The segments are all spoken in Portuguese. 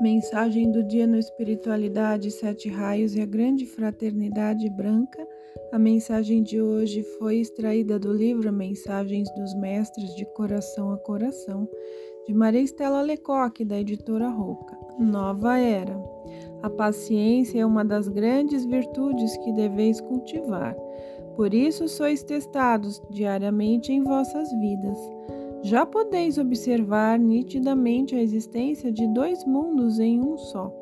Mensagem do dia no Espiritualidade Sete Raios e a Grande Fraternidade Branca. A mensagem de hoje foi extraída do livro Mensagens dos Mestres de Coração a Coração, de Maria Estela Lecoque, da editora Roca. Nova Era. A paciência é uma das grandes virtudes que deveis cultivar. Por isso sois testados diariamente em vossas vidas já podeis observar nitidamente a existência de dois mundos em um só: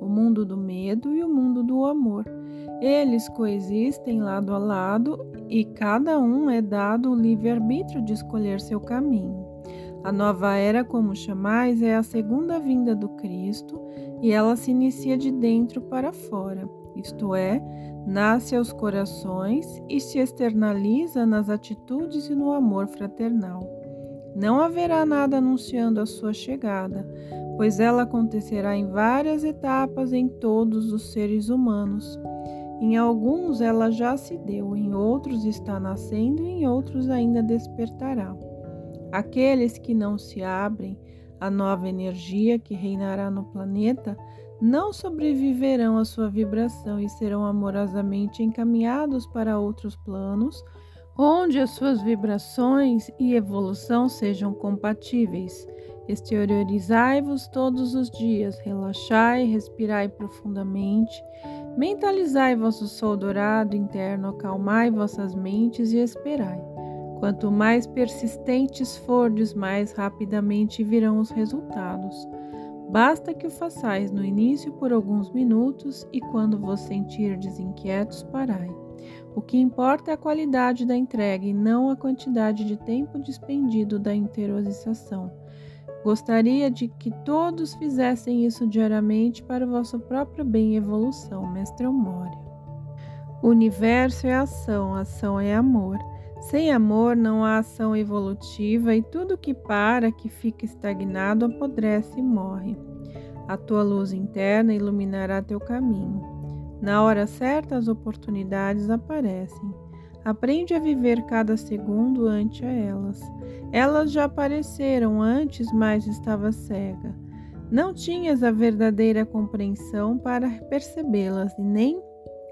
o mundo do medo e o mundo do amor. Eles coexistem lado a lado e cada um é dado o livre-arbítrio de escolher seu caminho. A nova era, como chamais, é a segunda vinda do Cristo e ela se inicia de dentro para fora, isto é, nasce aos corações e se externaliza nas atitudes e no amor fraternal. Não haverá nada anunciando a sua chegada, pois ela acontecerá em várias etapas em todos os seres humanos. Em alguns ela já se deu, em outros está nascendo e em outros ainda despertará. Aqueles que não se abrem à nova energia que reinará no planeta não sobreviverão à sua vibração e serão amorosamente encaminhados para outros planos onde as suas vibrações e evolução sejam compatíveis. Exteriorizai-vos todos os dias, relaxai, respirai profundamente, mentalizai vosso sol dourado interno, acalmai vossas mentes e esperai. Quanto mais persistentes fordes, mais rapidamente virão os resultados. Basta que o façais no início por alguns minutos e quando vos sentirdes inquietos, parai. O que importa é a qualidade da entrega e não a quantidade de tempo despendido da interiorização. Gostaria de que todos fizessem isso diariamente para o vosso próprio bem e evolução, Mestre Amória. O universo é ação, ação é amor. Sem amor não há ação evolutiva e tudo que para, que fica estagnado, apodrece e morre. A tua luz interna iluminará teu caminho. Na hora certa, as oportunidades aparecem. Aprende a viver cada segundo ante elas. Elas já apareceram antes, mas estava cega. Não tinhas a verdadeira compreensão para percebê-las e nem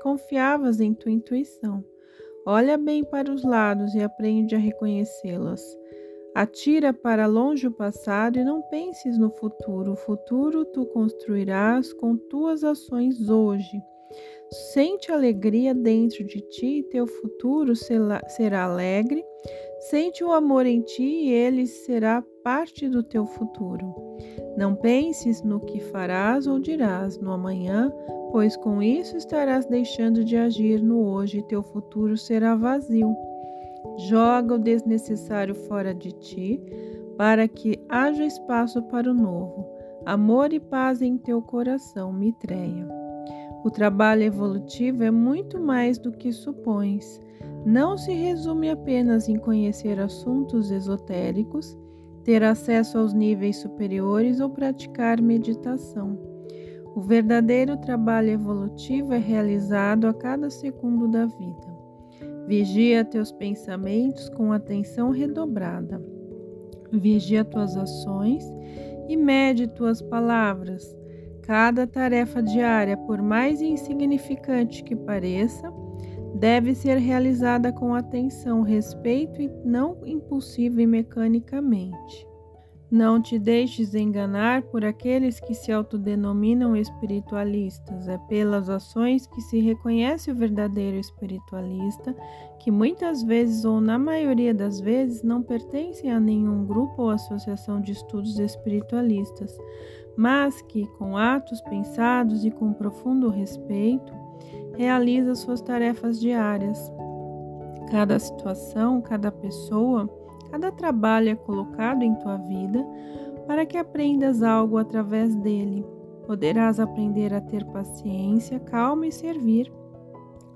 confiavas em tua intuição. Olha bem para os lados e aprende a reconhecê-las. Atira para longe o passado e não penses no futuro. O futuro tu construirás com tuas ações hoje. Sente alegria dentro de ti e teu futuro será alegre. Sente o amor em ti e ele será parte do teu futuro. Não penses no que farás ou dirás no amanhã, pois com isso estarás deixando de agir no hoje e teu futuro será vazio. Joga o desnecessário fora de ti, para que haja espaço para o novo. Amor e paz em teu coração, Mitreia. O trabalho evolutivo é muito mais do que supões. Não se resume apenas em conhecer assuntos esotéricos, ter acesso aos níveis superiores ou praticar meditação. O verdadeiro trabalho evolutivo é realizado a cada segundo da vida. Vigia teus pensamentos com atenção redobrada. Vigia tuas ações e mede tuas palavras Cada tarefa diária, por mais insignificante que pareça, deve ser realizada com atenção, respeito e não impulsiva e mecanicamente. Não te deixes enganar por aqueles que se autodenominam espiritualistas. É pelas ações que se reconhece o verdadeiro espiritualista, que muitas vezes ou na maioria das vezes não pertencem a nenhum grupo ou associação de estudos espiritualistas, mas que, com atos pensados e com profundo respeito, realiza suas tarefas diárias. Cada situação, cada pessoa, cada trabalho é colocado em tua vida para que aprendas algo através dele. Poderás aprender a ter paciência, calma e servir,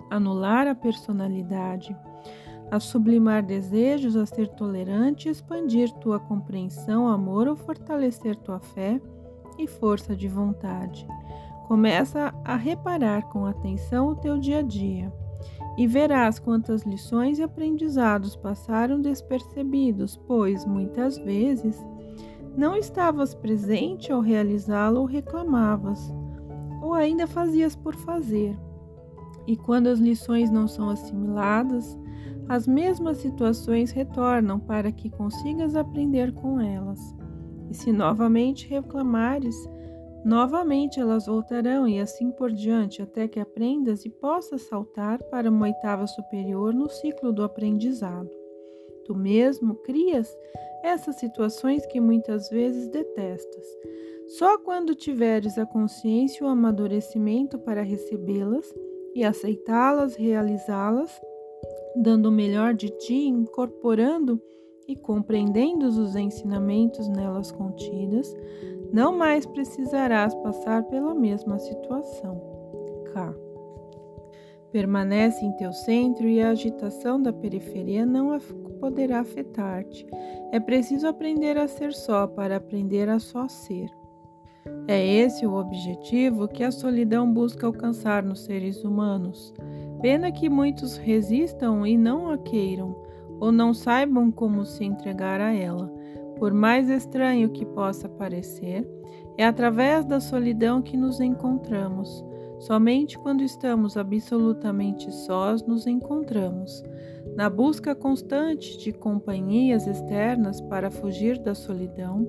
anular a personalidade, a sublimar desejos, a ser tolerante, expandir tua compreensão, amor ou fortalecer tua fé e força de vontade. Começa a reparar com atenção o teu dia a dia e verás quantas lições e aprendizados passaram despercebidos, pois muitas vezes Não estavas presente ao realizá-lo ou reclamavas, ou ainda fazias por fazer. E quando as lições não são assimiladas, as mesmas situações retornam para que consigas aprender com elas. E se novamente reclamares, novamente elas voltarão e assim por diante, até que aprendas e possas saltar para uma oitava superior no ciclo do aprendizado. Tu mesmo crias essas situações que muitas vezes detestas. Só quando tiveres a consciência e o amadurecimento para recebê-las e aceitá-las, realizá-las, dando o melhor de ti, incorporando e compreendendo os ensinamentos nelas contidas, não mais precisarás passar pela mesma situação. K. Permanece em teu centro e a agitação da periferia não poderá afetar-te. É preciso aprender a ser só para aprender a só ser. É esse o objetivo que a solidão busca alcançar nos seres humanos. Pena que muitos resistam e não a queiram, ou não saibam como se entregar a ela. Por mais estranho que possa parecer, é através da solidão que nos encontramos. Somente quando estamos absolutamente sós nos encontramos. Na busca constante de companhias externas para fugir da solidão,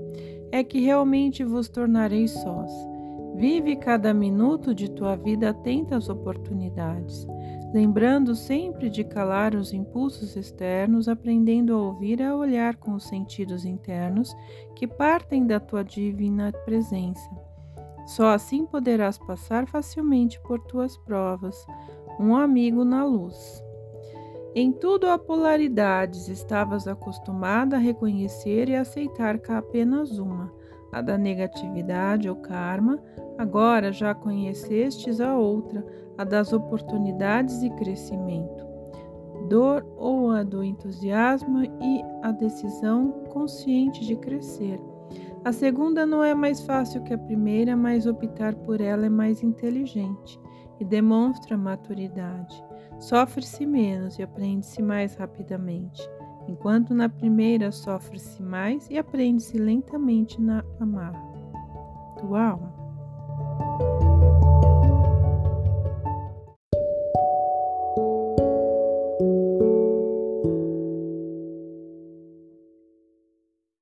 é que realmente vos tornareis sós. Vive cada minuto de tua vida atenta às oportunidades, lembrando sempre de calar os impulsos externos, aprendendo a ouvir e a olhar com os sentidos internos que partem da tua divina presença. Só assim poderás passar facilmente por tuas provas, um amigo na luz. Em tudo há polaridades, estavas acostumada a reconhecer e aceitar cá apenas uma, a da negatividade ou karma, agora já conhecestes a outra, a das oportunidades e crescimento. Dor ou a do entusiasmo e a decisão consciente de crescer. A segunda não é mais fácil que a primeira, mas optar por ela é mais inteligente e demonstra maturidade. Sofre-se menos e aprende-se mais rapidamente, enquanto na primeira sofre-se mais e aprende-se lentamente na amarra. Tua alma.